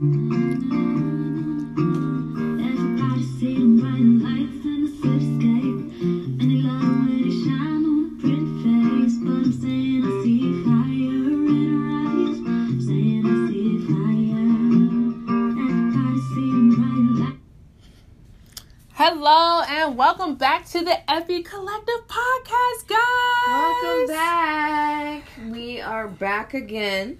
Hello and welcome back to the Epi Collective Podcast, guys. Welcome back. We are back again.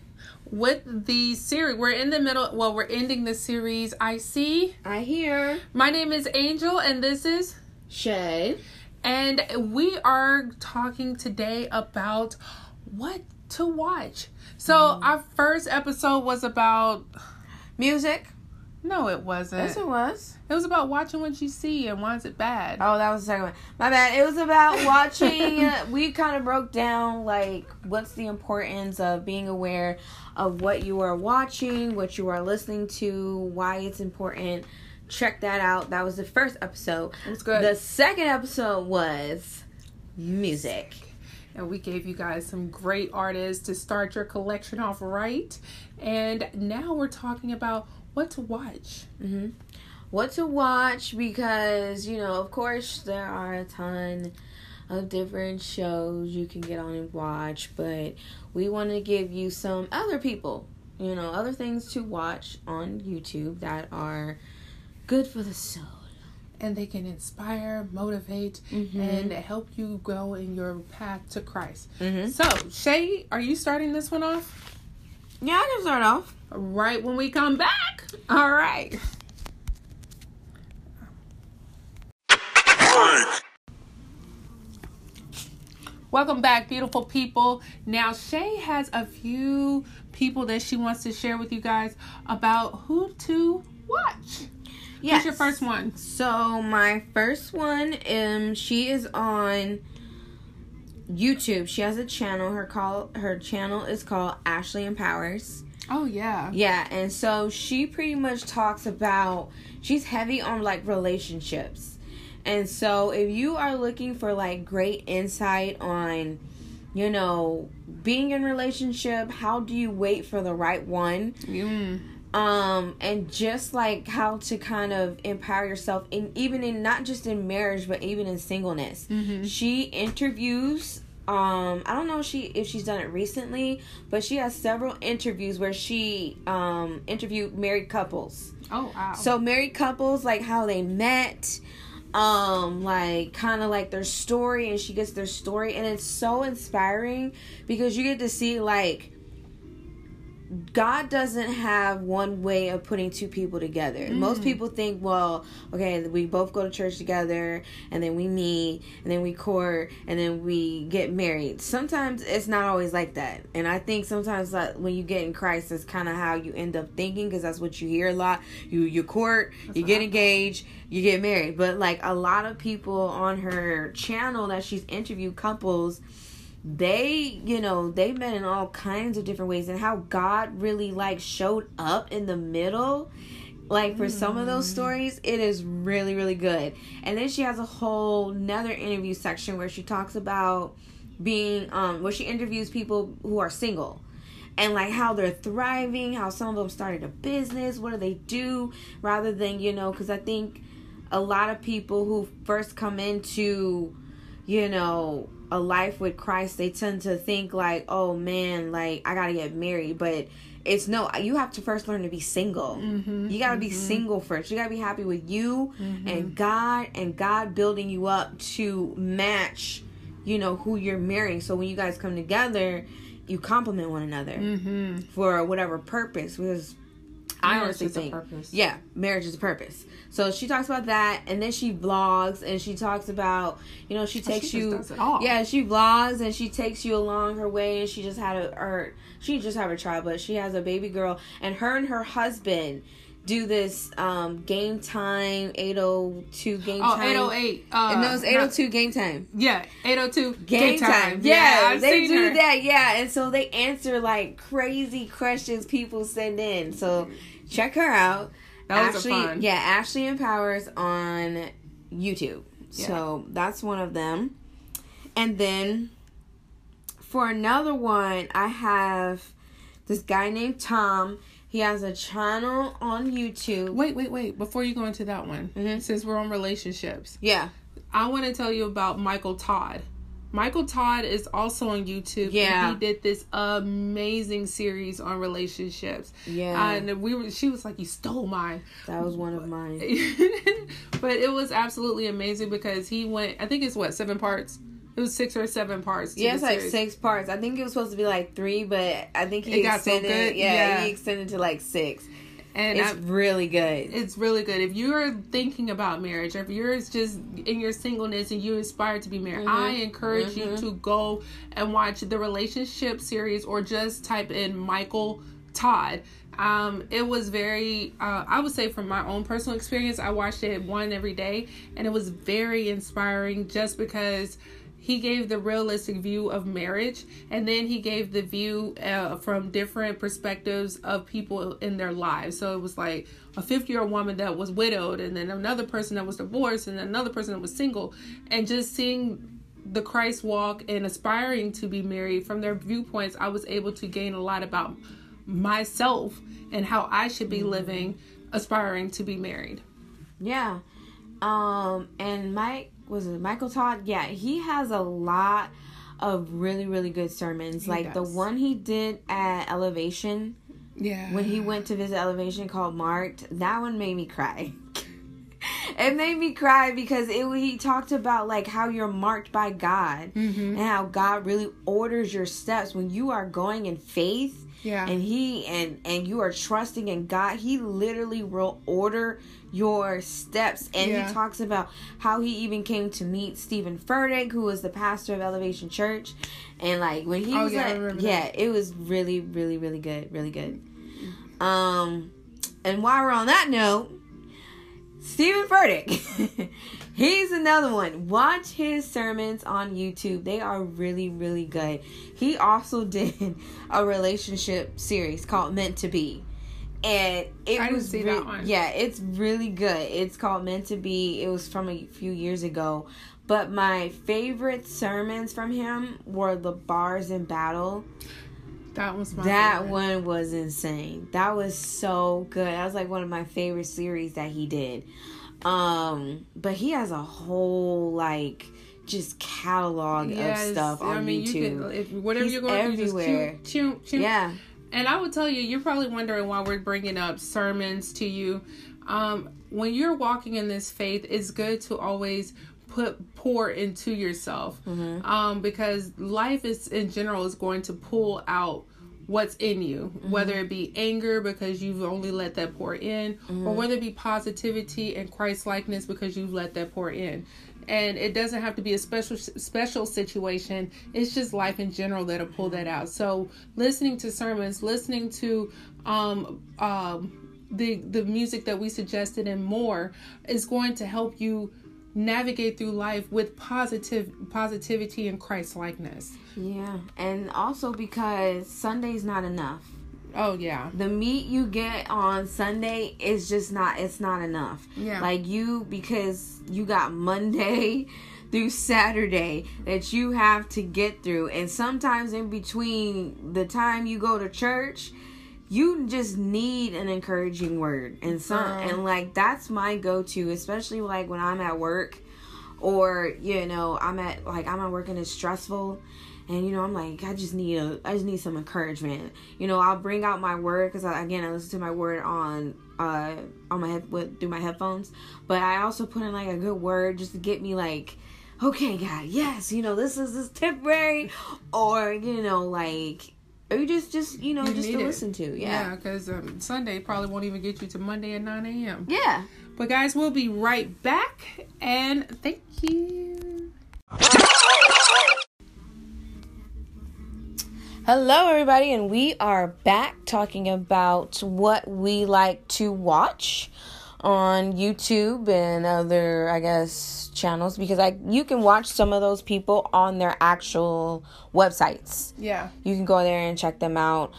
With the series. We're in the middle. Well, we're ending the series. I see. I hear My name is Angel, and this is, Shay. and we are talking today about what to watch. So mm. our first episode was about. Music. No, it wasn't. Yes, it was. It was about watching what you see and why is it bad. Oh, that was the second one. My bad. It was about watching. uh, we kind of broke down like what's the importance of being aware of what you are watching, what you are listening to, why it's important. Check that out. That was the first episode. It was good. The second episode was music. And we gave you guys some great artists to start your collection off right. And now we're talking about what to watch. hmm What to watch because, you know, of course, there are a ton of different shows you can get on and watch, but we want to give you some other people, you know, other things to watch on YouTube that are good for the soul. And they can inspire, motivate, Mhm. and help you go in your path to Christ. Mm-hmm. So, Shay, are you starting this one off? Yeah, I can start off. Right when we come back. All right. Welcome back, beautiful people. Now, Shay has a few people that she wants to share with you guys about who to watch. Yes. Who's your first one? So my first one, um, she is on YouTube. She has a channel. Her call her channel is called Ashley Empowers. Oh, yeah. Yeah, and so she pretty much talks about she's heavy on like relationships. And so if you are looking for like great insight on you know, being in relationship, how do you wait for the right one? Mm. Um and just like how to kind of empower yourself in even in not just in marriage but even in singleness Mhm. she interviews um i don't know if she if she's done it recently but she has several interviews where she um interviewed married couples Oh, wow. so married couples like how they met um like kind of like their story and she gets their story and it's so inspiring because you get to see like God doesn't have one way of putting two people together. Most people think, well, okay, we both go to church together and then we meet and then we court and then we get married. Sometimes it's not always like that. And I think sometimes like, when you get in Christ, that's kind of how you end up thinking because that's what you hear a lot. You you court, you get engaged, you get married. But like a lot of people on her channel that she's interviewed couples they you know they met in all kinds of different ways and how god really like showed up in the middle like for some of those stories it is really really good. And then she has a whole another interview section where she talks about being um where she interviews people who are single and like how they're thriving how some of them started a business what do they do rather than you know because i think a lot of people who first come into you know a life with Christ, they tend to think like, oh man, like I gotta get married, but it's no. You have to first learn to be single. Mhm, You gotta be single first. You gotta be happy with you and God, and God building you up to match, you know, who you're marrying. So when you guys come together, you complement one another Mm-hmm. for whatever purpose. Because I honestly is a think, purpose. yeah, marriage is a purpose. So she talks about that, and then she vlogs, and she talks about, you know, she Oh, she takes just you, does it all. yeah, she vlogs, and she takes you along her way, and she just had a, or she just have a child, but she has a baby girl, and her and her husband do this um game time 802 game Oh, time 808. Uh, and no, it's 802 game time Yeah, 802 game, time. Yeah, Yeah, I've they do her. that. Yeah, and so they answer like crazy questions people send in. So check her out. That was a Ashley, fun. yeah, Ashley Empowers on YouTube. So that's one of them. And then for another one, I have this guy named Tom, He has a channel on YouTube. Wait, wait, wait. Before you go into that one, Mhm. since we're on relationships, Yeah. I want to tell you about Michael Todd. Michael Todd is also on YouTube. Yeah. He did this amazing series on relationships. Yeah. And we were she was like, You stole mine. That was one of mine. but it was absolutely amazing because he went I think it's what, seven parts? It was six or seven parts. Yeah, it's like series. six parts. I think it was supposed to be like three, but I think he It got so extended. good, Yeah, yeah. he extended to like six. And It's I- really good. it's really good. If you're thinking about marriage, or if you're just in your singleness and you aspire to be married, I encourage you to go and watch the relationship series or just type in Michael Todd. Um, it was very, uh, I would say from my own personal experience, I watched it one every day and it was very inspiring just because he gave the realistic view of marriage and then he gave the view uh, from different perspectives of people in their lives. So it was like a 50 year old woman that was widowed and then another person that was divorced and another person that was single. And just seeing the christ walk and aspiring to be married from their viewpoints i was able to gain a lot about myself and how i should be living aspiring to be married. Yeah. Um, and Mike was it Michael Todd? Yeah, he has a lot of really, really good sermons. He like does. the one he did at Elevation yeah when he went to visit Elevation called Marked. That one made me cry. it made me cry because it he talked about like how you're marked by God Mhm. and how God really orders your steps when you are going in faith yeah and he and and you are trusting in God, he literally will order your steps. And Yeah. he talks about how he even came to meet Stephen Furtick, who was the pastor of Elevation Church, and like when he Oh, was yeah, like, yeah, that. it was really, really, really good, really good. Um, and while we're on that note, Stephen Furtick. He's another one. Watch his sermons on YouTube. They are really, really good. He also did a relationship series called Meant to Be. And it I was re- that one. Yeah, it's really good. It's called Meant to Be. It was from a few years ago. But my favorite sermons from him were the bars in battle. That was That favorite. one was insane. That was so good. That was like one of my favorite series that he did. Um, but he has a whole like just catalog Yes, of stuff on I mean, YouTube. you can if whatever He's you're going everywhere. through, just chew, chew, chew. yeah, And I would tell you, you're probably wondering why we're bringing up sermons to you. Um, when you're walking in this faith, it's good to always put pour into yourself, Mm-hmm. um, because life is in general is going to pull out what's in you, Mm-hmm. whether it be anger because you've only let that pour in, Mm-hmm. or whether it be positivity and Christ likeness because you've let that pour in. And it doesn't have to be a special special situation. It's just life in general that'll pull that out. So listening to sermons, listening to um, um, the the music that we suggested and more is going to help you navigate through life with positive positivity and Christ likeness. yeah, and also because Sunday's not enough. Oh yeah. the meat you get on Sunday is just not it's not enough. Yeah. Like you because you got Monday through Saturday that you have to get through and sometimes in between the time you go to church you just need an encouraging word and some Girl. and like that's my go-to especially like when I'm at work or you know I'm at like I'm at work and it's stressful and you know I'm like I just need a I just need some encouragement you know I'll bring out my word because I, again I listen to my word on uh on my head with through my headphones but I also put in like a good word just to get me like okay God yes you know this is this temporary or you know like or just just you know You just to it. listen to Yeah, yeah because um, Sunday probably won't even get you to Monday at 9 a.m. yeah But guys, we'll be right back and thank you. Hello, everybody, and we are back talking about what we like to watch on YouTube and other, I guess, channels because I you can watch some of those people on their actual websites. Yeah. You can go there and check them out.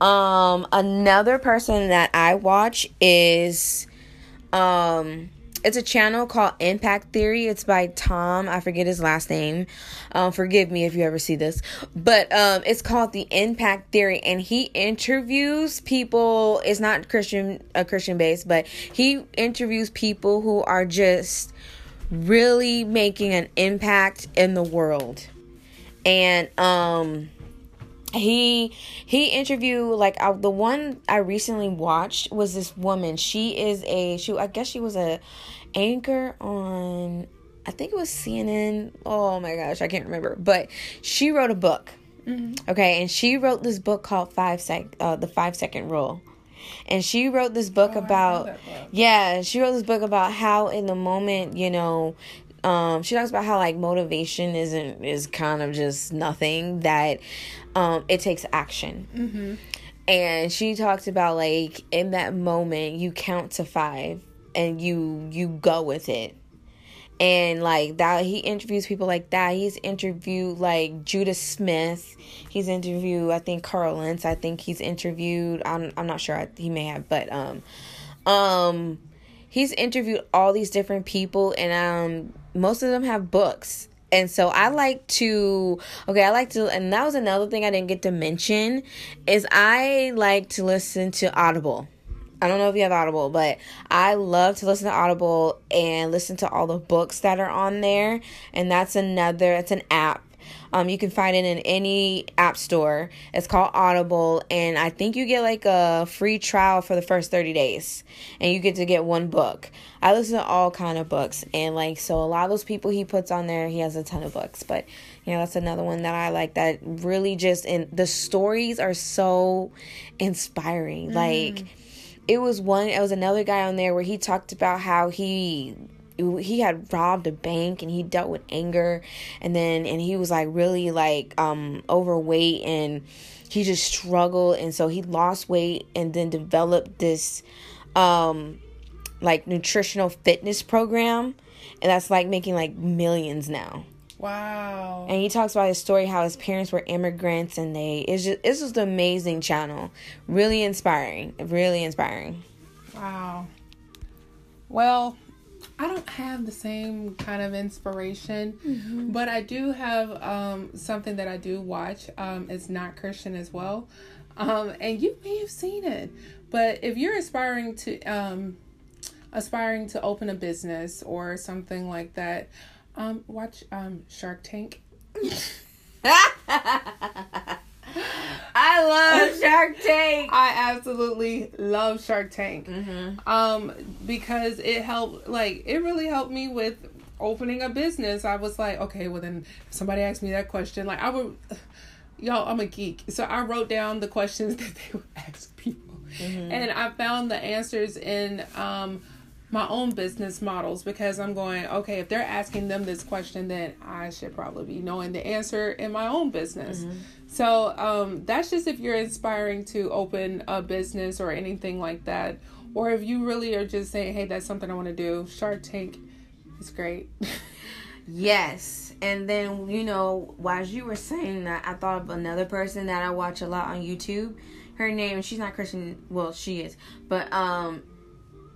Um, another person that I watch is um it's a channel called Impact Theory. It's by Tom. I forget his last name. Um, forgive me if you ever see this, but um, it's called the Impact Theory, and he interviews people. It's not Christian, a Christian base, but he interviews people who are just really making an impact in the world, and um he he interviewed like I, the one I recently watched was this woman. She is a she I guess she was a anchor on I think it was CNN. Oh my gosh, I can't remember. But she wrote a book. Okay, and she wrote this book called Five Sec uh, the Five Second Rule. And she wrote this book about book. yeah, she wrote this book about how in the moment, you know, um, she talks about how like motivation isn't is kind of just nothing that um, it takes action. And she talks about like in that moment you count to five and you you go with it. And like that he interviews people like that. He's interviewed like Judah Smith. He's interviewed I think Carl Lentz. I think he's interviewed I'm I'm not sure he may have, but um um he's interviewed all these different people and um most of them have books and so i like to okay i like to and that was another thing i didn't get to mention is i like to listen to audible I don't know if you have Audible, but I love to listen to Audible and listen to all the books that are on there. And that's another, it's an app. Um, you can find it in any app store. It's called Audible, and I think you get like a free trial for the first thirty days, and you get to get one book. I listen to all kind of books, and like so, a lot of those people he puts on there, he has a ton of books. But you know, that's another one that I like. That really just and the stories are so inspiring. Like it was one it was another guy on there where he talked about how he he had robbed a bank and he dealt with anger and then and he was like really like um overweight and he just struggled and so he lost weight and then developed this um like nutritional fitness program and that's like making like millions now Wow. and he talks about his story how his parents were immigrants and they it's just it's just an amazing channel really inspiring really inspiring Wow. Well, I don't have the same kind of inspiration, but I do have um, something that I do watch. Um, it's not Christian as well. Um, and you may have seen it, but if you're aspiring to um, aspiring to open a business or something like that, um, watch um, Shark Tank. i love shark tank I absolutely love Shark Tank. Um, because it helped, like, it really helped me with opening a business. I was like, okay, well then, if somebody asked me that question, like, I would, y'all, I'm a geek, so I wrote down the questions that they would ask people, and I found the answers in um my own business models because I'm going, okay, if they're asking them this question, then I should probably be knowing the answer in my own business. So um, that's just if you're inspiring to open a business or anything like that. Or if you really are just saying, hey, that's something I want to do, Shark Tank is great. yes and then you know while you were saying that i thought of another person that i watch a lot on youtube her name she's not christian well she is but um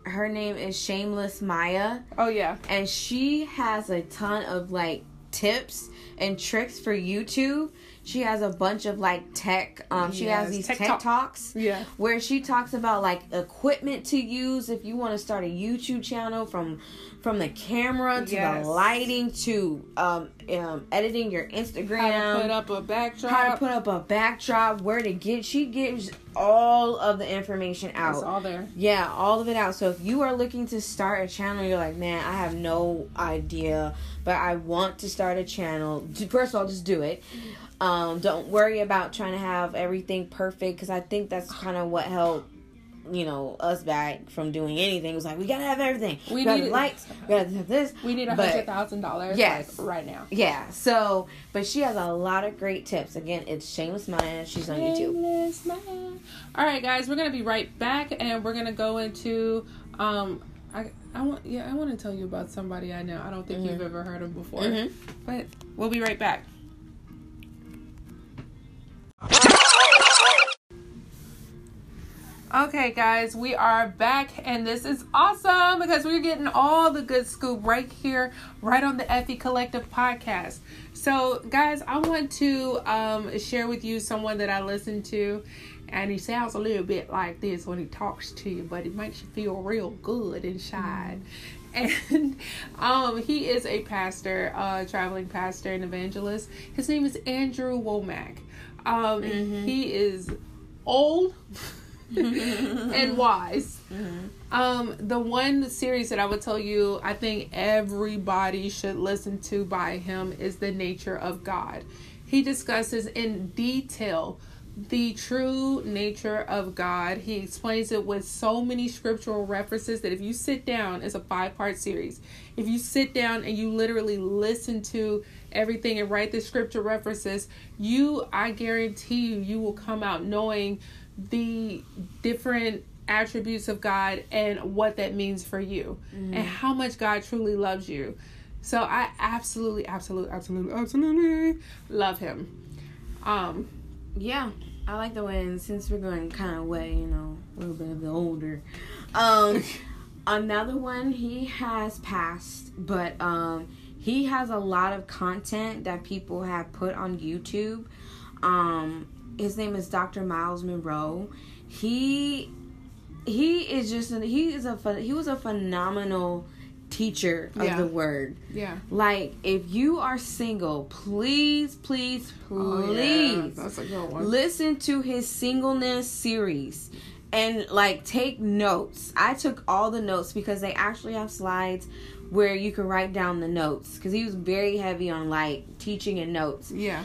her name is shameless maya oh, yeah. and she has a ton of like tips and tricks for YouTube. She has a bunch of like tech. Um, she has these tech tech, talk. talks. Yeah. where she talks about like equipment to use if you want to start a YouTube channel from from the camera to Yes. the lighting to um, um editing your Instagram. How to put up a backdrop. how to put up a backdrop, where to get. She gives all of the information out. It's all there. Yeah, all of it out. So if you are looking to start a channel, you're like, man, I have no idea, but I want to start a channel. First of all, just do it. Um, don't worry about trying to have everything perfect because I think that's kind of what held, you know, us back from doing anything. It was like we gotta have everything. We We, gotta need- lights. We gotta have this. We need a hundred thousand dollars Yes. like right now. Yeah. So, but she has a lot of great tips. Again, it's Shameless Maya. She's on YouTube. Shameless man. All right, guys, we're gonna be right back, and we're gonna go into. Um, I I want yeah I want to tell you about somebody I know. I don't think you've ever heard of before, Mhm. but we'll be right back. Okay, guys, we are back, and this is awesome because we're getting all the good scoop right here, right on the Effie Collective podcast. So, guys, I want to um, share with you someone that I listen to, and he sounds a little bit like this when he talks to you, but it makes you feel real good inside. And um, he is a pastor, uh, traveling pastor and evangelist. His name is Andrew Wommack. Um, He is old and wise. Um, the one series that I would tell you, I think everybody should listen to by him is The Nature of God. He discusses in detail the true nature of God. He explains it with so many scriptural references that if you sit down, it's a five part series. If you sit down and you literally listen to everything and write the scripture references, you, I guarantee you, you will come out knowing the different attributes of God and what that means for you and how much God truly loves you. So I absolutely, absolutely, absolutely, absolutely love him. Um, Yeah, I like the way, and since we're going kind of way, you know, a little bit of the older. Um, another one he has passed, but um, he has a lot of content that people have put on YouTube. Um, his name is Dr. Myles Munroe. He he is just an, he is a he was a phenomenal teacher of Yeah. the word. yeah. Like, if you are single, please, please, oh, please Oh, that's a good one. listen to his singleness series and like take notes. I took all the notes because they actually have slides where you can write down the notes because he was very heavy on like teaching and notes. Yeah.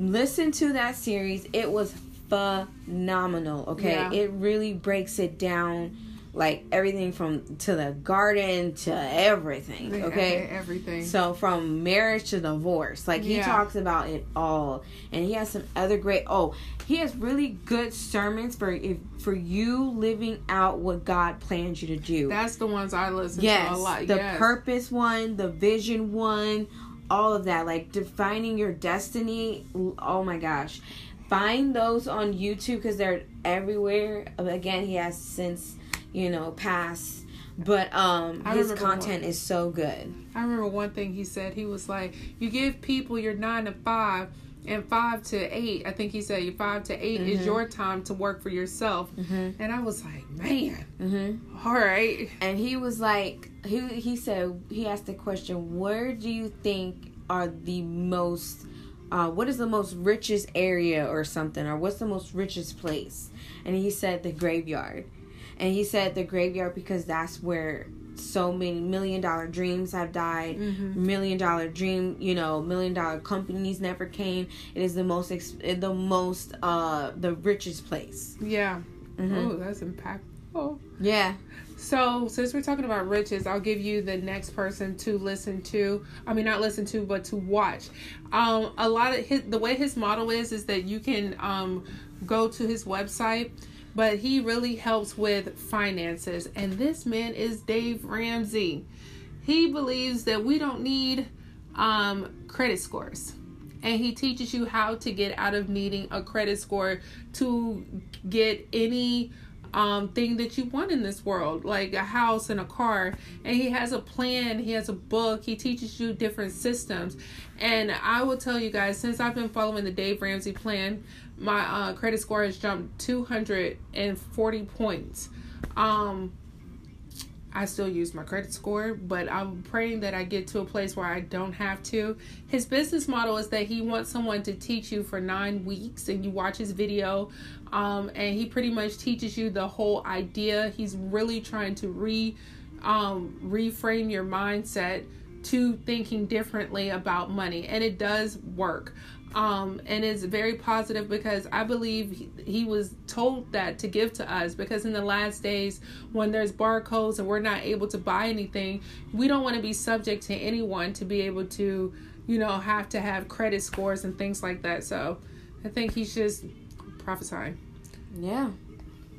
Listen to that series. It was phenomenal. Okay, Yeah. it really breaks it down. Like everything from to the garden to everything. Okay, Everything. so from marriage to divorce, like he Yeah. talks about it all, and he has some other great. Oh, he has really good sermons for if for you living out what God plans you to do. That's the ones I listen yes, to a lot. the yes. purpose one, the vision one, all of that, like defining your destiny. Oh my gosh, find those on YouTube because they're everywhere. Again, he has since you know passed, but um, I his content one. is so good. I remember one thing he said. He was like, "You give people your nine to five, and five to eight. I think he said five to 8 is your time to work for yourself." And I was like, "Man, Mm-hmm. all right." And he was like, he he said he asked the question, where do you think are the most, uh, what is the most richest area or something, or what's the most richest place? And he said the graveyard, and he said the graveyard because that's where so many million dollar dreams have died million dollar dream you know million dollar companies never came it is the most ex- the most uh the richest place Yeah. Mm-hmm. Oh, that's impactful. yeah So, since we're talking about riches, I'll give you the next person to listen to. I mean, not listen to, but to watch. Um, a lot of his, the way his model is, is that you can um, go to his website, but he really helps with finances. And this man is Dave Ramsey. He believes that we don't need um, credit scores. And he teaches you how to get out of needing a credit score to get any um thing that you want in this world like a house and a car. And he has a plan he has a book he teaches you different systems. And i will tell you guys since i've been following the dave ramsey plan my uh, credit score has jumped 240 points. Um I still use my credit score, but I'm praying that I get to a place where I don't have to. His business model is that he wants someone to teach you for nine weeks, and you watch his video, um, and he pretty much teaches you the whole idea. He's really trying to re um, reframe your mindset to thinking differently about money, and it does work um, and it's very positive because I believe he, he was told that to give to us because in the last days when there's barcodes and we're not able to buy anything, we don't want to be subject to anyone to be able to, you know, have to have credit scores and things like that. So I think he's just prophesying. Yeah.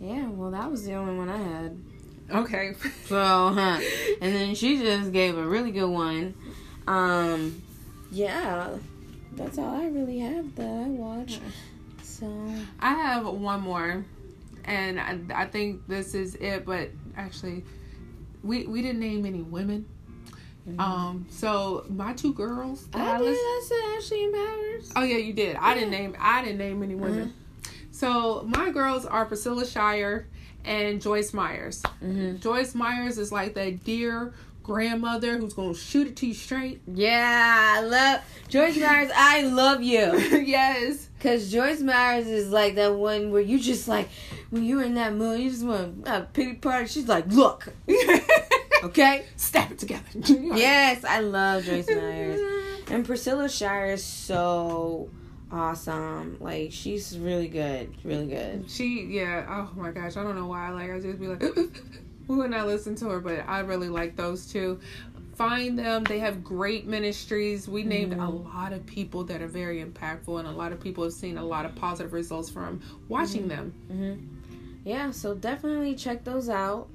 Yeah, well, that was the only one I had. Okay. So, huh. And then she just gave a really good one. Um, yeah, that's all I really have that I watch. So, I have one more. and I, I think this is it. But actually, we we didn't name any women. Mm-hmm. Um, so my two girls. that oh, I I did. I said Ashley Matters. Oh yeah, you did. I didn't name. I didn't name any women. Uh-huh. So my girls are Priscilla Shirer and Joyce Myers. Mm-hmm. Joyce Myers is like that dear grandmother who's gonna shoot it to you straight. Yeah, I love Joyce Myers. I love you. yes. Cause Joyce Myers is like that one where you just like when you're in that mood, you just want a pity party. She's like, look, okay. Stab it together. Yes, I love Joyce Myers. And Priscilla Shirer is so awesome. Like she's really good, really good. She yeah. Oh my gosh. I don't know why. Like I just be like when I listen to her, but I really like those two. Find them. They have great ministries. We named a lot of people that are very impactful, and a lot of people have seen a lot of positive results from watching them. Yeah, so definitely check those out.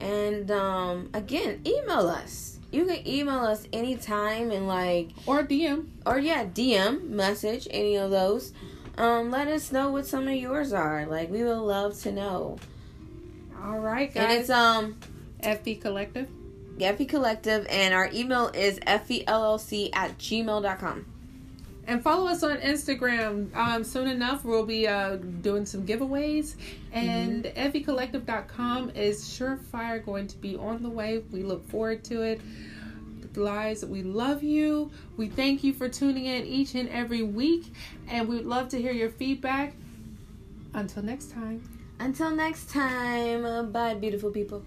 And um again, email us. You can email us anytime and like Or DM. or yeah, DM message any of those. Um, let us know what some of yours are. Like we would love to know. All right, guys. And it's um FB Collective. Effie Collective and our email is fellc at gmail.com. And follow us on Instagram. Um, soon enough, we'll be uh, doing some giveaways. And EffieCollective.com is surefire going to be on the way. We look forward to it. Lies, we love you. We thank you for tuning in each and every week. And we'd love to hear your feedback. Until next time. Until next time, bye beautiful people.